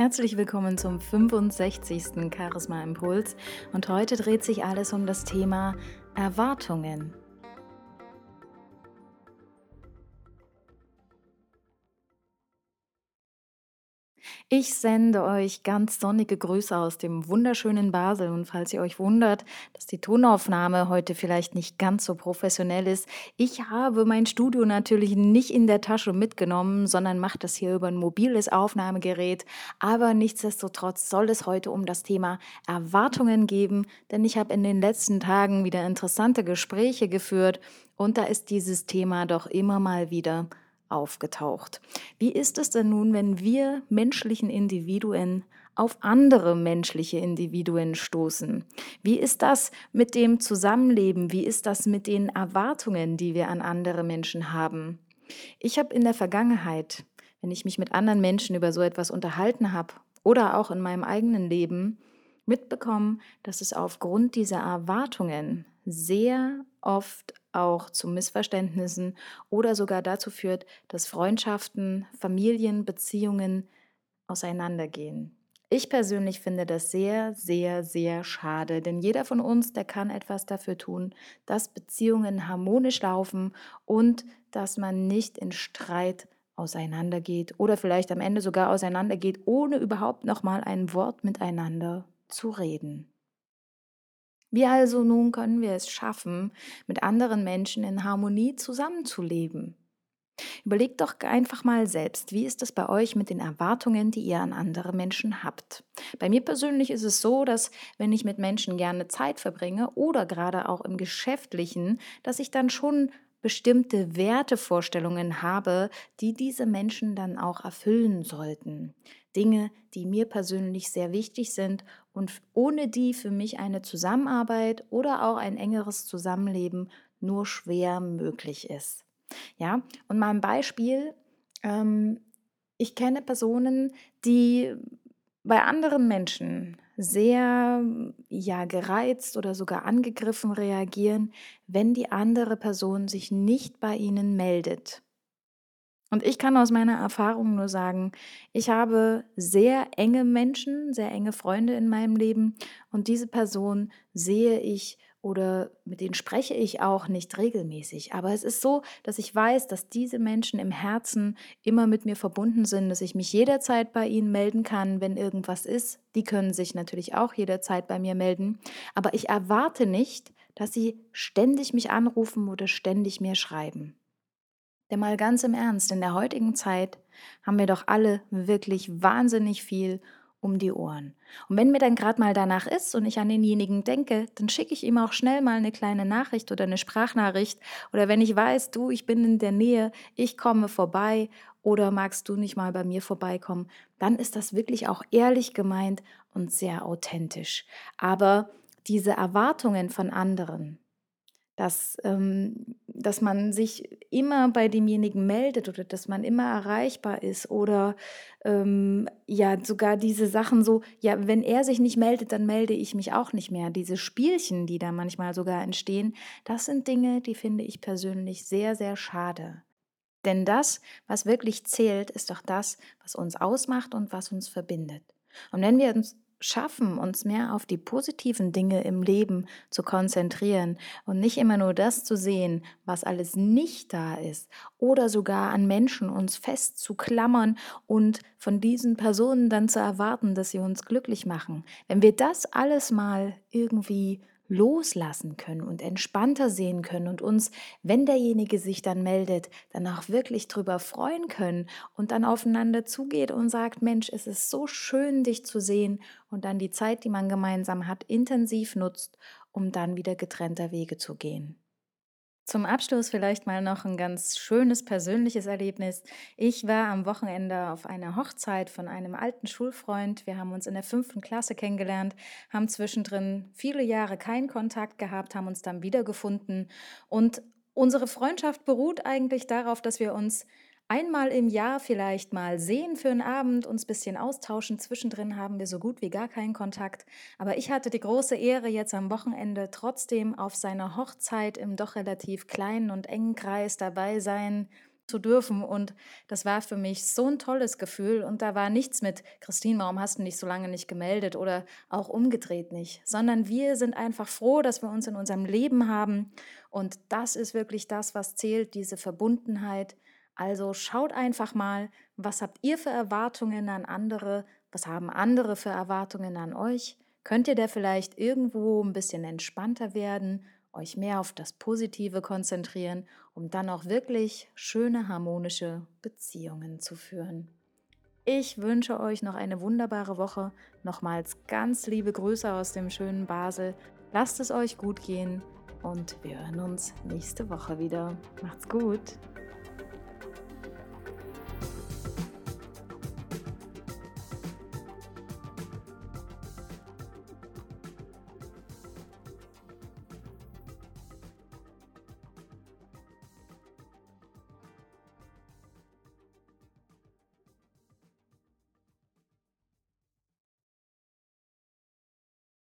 Herzlich willkommen zum 65. Charisma Impuls und heute dreht sich alles um das Thema Erwartungen. Ich sende euch ganz sonnige Grüße aus dem wunderschönen Basel und falls ihr euch wundert, dass die Tonaufnahme heute vielleicht nicht ganz so professionell ist, ich habe mein Studio natürlich nicht in der Tasche mitgenommen, sondern mache das hier über ein mobiles Aufnahmegerät. Aber nichtsdestotrotz soll es heute um das Thema Erwartungen geben, denn ich habe in den letzten Tagen wieder interessante Gespräche geführt und da ist dieses Thema doch immer mal wieder aufgetaucht. Wie ist es denn nun, wenn wir menschlichen Individuen auf andere menschliche Individuen stoßen? Wie ist das mit dem Zusammenleben? Wie ist das mit den Erwartungen, die wir an andere Menschen haben? Ich habe in der Vergangenheit, wenn ich mich mit anderen Menschen über so etwas unterhalten habe oder auch in meinem eigenen Leben, mitbekommen, dass es aufgrund dieser Erwartungen sehr oft auch zu Missverständnissen oder sogar dazu führt, dass Freundschaften, Familien, Beziehungen auseinandergehen. Ich persönlich finde das sehr, sehr, sehr schade, denn jeder von uns, der kann etwas dafür tun, dass Beziehungen harmonisch laufen und dass man nicht in Streit auseinandergeht oder vielleicht am Ende sogar auseinandergeht, ohne überhaupt noch mal ein Wort miteinander zu reden. Wie also nun können wir es schaffen, mit anderen Menschen in Harmonie zusammenzuleben? Überlegt doch einfach mal selbst, wie ist es bei euch mit den Erwartungen, die ihr an andere Menschen habt? Bei mir persönlich ist es so, dass wenn ich mit Menschen gerne Zeit verbringe oder gerade auch im Geschäftlichen, dass ich dann schon bestimmte Wertevorstellungen habe, die diese Menschen dann auch erfüllen sollten. Dinge, die mir persönlich sehr wichtig sind und ohne die für mich eine Zusammenarbeit oder auch ein engeres Zusammenleben nur schwer möglich ist. Ja, und mal ein Beispiel. Ähm, ich kenne Personen, die bei anderen Menschen sehr ja gereizt oder sogar angegriffen reagieren, wenn die andere Person sich nicht bei ihnen meldet. Und ich kann aus meiner Erfahrung nur sagen, ich habe sehr enge Menschen, sehr enge Freunde in meinem Leben und diese Person sehe ich oder mit denen spreche ich auch nicht regelmäßig. Aber es ist so, dass ich weiß, dass diese Menschen im Herzen immer mit mir verbunden sind, dass ich mich jederzeit bei ihnen melden kann, wenn irgendwas ist. Die können sich natürlich auch jederzeit bei mir melden. Aber ich erwarte nicht, dass sie ständig mich anrufen oder ständig mir schreiben. Denn mal ganz im Ernst, in der heutigen Zeit haben wir doch alle wirklich wahnsinnig viel um die Ohren. Und wenn mir dann gerade mal danach ist und ich an denjenigen denke, dann schicke ich ihm auch schnell mal eine kleine Nachricht oder eine Sprachnachricht. Oder wenn ich weiß, du, ich bin in der Nähe, ich komme vorbei oder magst du nicht mal bei mir vorbeikommen, dann ist das wirklich auch ehrlich gemeint und sehr authentisch. Aber diese Erwartungen von anderen, dass, ähm, dass man sich immer bei demjenigen meldet oder dass man immer erreichbar ist oder ähm, ja sogar diese Sachen so, ja, wenn er sich nicht meldet, dann melde ich mich auch nicht mehr. Diese Spielchen, die da manchmal sogar entstehen, das sind Dinge, die finde ich persönlich sehr, sehr schade. Denn das, was wirklich zählt, ist doch das, was uns ausmacht und was uns verbindet. Und wenn wir uns schaffen, uns mehr auf die positiven Dinge im Leben zu konzentrieren und nicht immer nur das zu sehen, was alles nicht da ist oder sogar an Menschen uns fest zu klammern und von diesen Personen dann zu erwarten, dass sie uns glücklich machen. Wenn wir das alles mal irgendwie loslassen können und entspannter sehen können und uns, wenn derjenige sich dann meldet, dann auch wirklich drüber freuen können und dann aufeinander zugeht und sagt, Mensch, es ist so schön, dich zu sehen und dann die Zeit, die man gemeinsam hat, intensiv nutzt, um dann wieder getrennter Wege zu gehen. Zum Abschluss vielleicht mal noch ein ganz schönes persönliches Erlebnis. Ich war am Wochenende auf einer Hochzeit von einem alten Schulfreund. Wir haben uns in der fünften Klasse kennengelernt, haben zwischendrin viele Jahre keinen Kontakt gehabt, haben uns dann wiedergefunden. Und unsere Freundschaft beruht eigentlich darauf, dass wir uns einmal im Jahr vielleicht mal sehen für einen Abend, uns ein bisschen austauschen. Zwischendrin haben wir so gut wie gar keinen Kontakt. Aber ich hatte die große Ehre, jetzt am Wochenende trotzdem auf seiner Hochzeit im doch relativ kleinen und engen Kreis dabei sein zu dürfen. Und das war für mich so ein tolles Gefühl. Und da war nichts mit, Christine, warum hast du dich so lange nicht gemeldet oder auch umgedreht nicht, sondern wir sind einfach froh, dass wir uns in unserem Leben haben. Und das ist wirklich das, was zählt, diese Verbundenheit. Also schaut einfach mal, was habt ihr für Erwartungen an andere? Was haben andere für Erwartungen an euch? Könnt ihr da vielleicht irgendwo ein bisschen entspannter werden euch mehr auf das Positive konzentrieren, um dann auch wirklich schöne harmonische Beziehungen zu führen. Ich wünsche euch noch eine wunderbare Woche. Nochmals ganz liebe Grüße aus dem schönen Basel. Lasst es euch gut gehen und wir hören uns nächste Woche wieder. Macht's gut.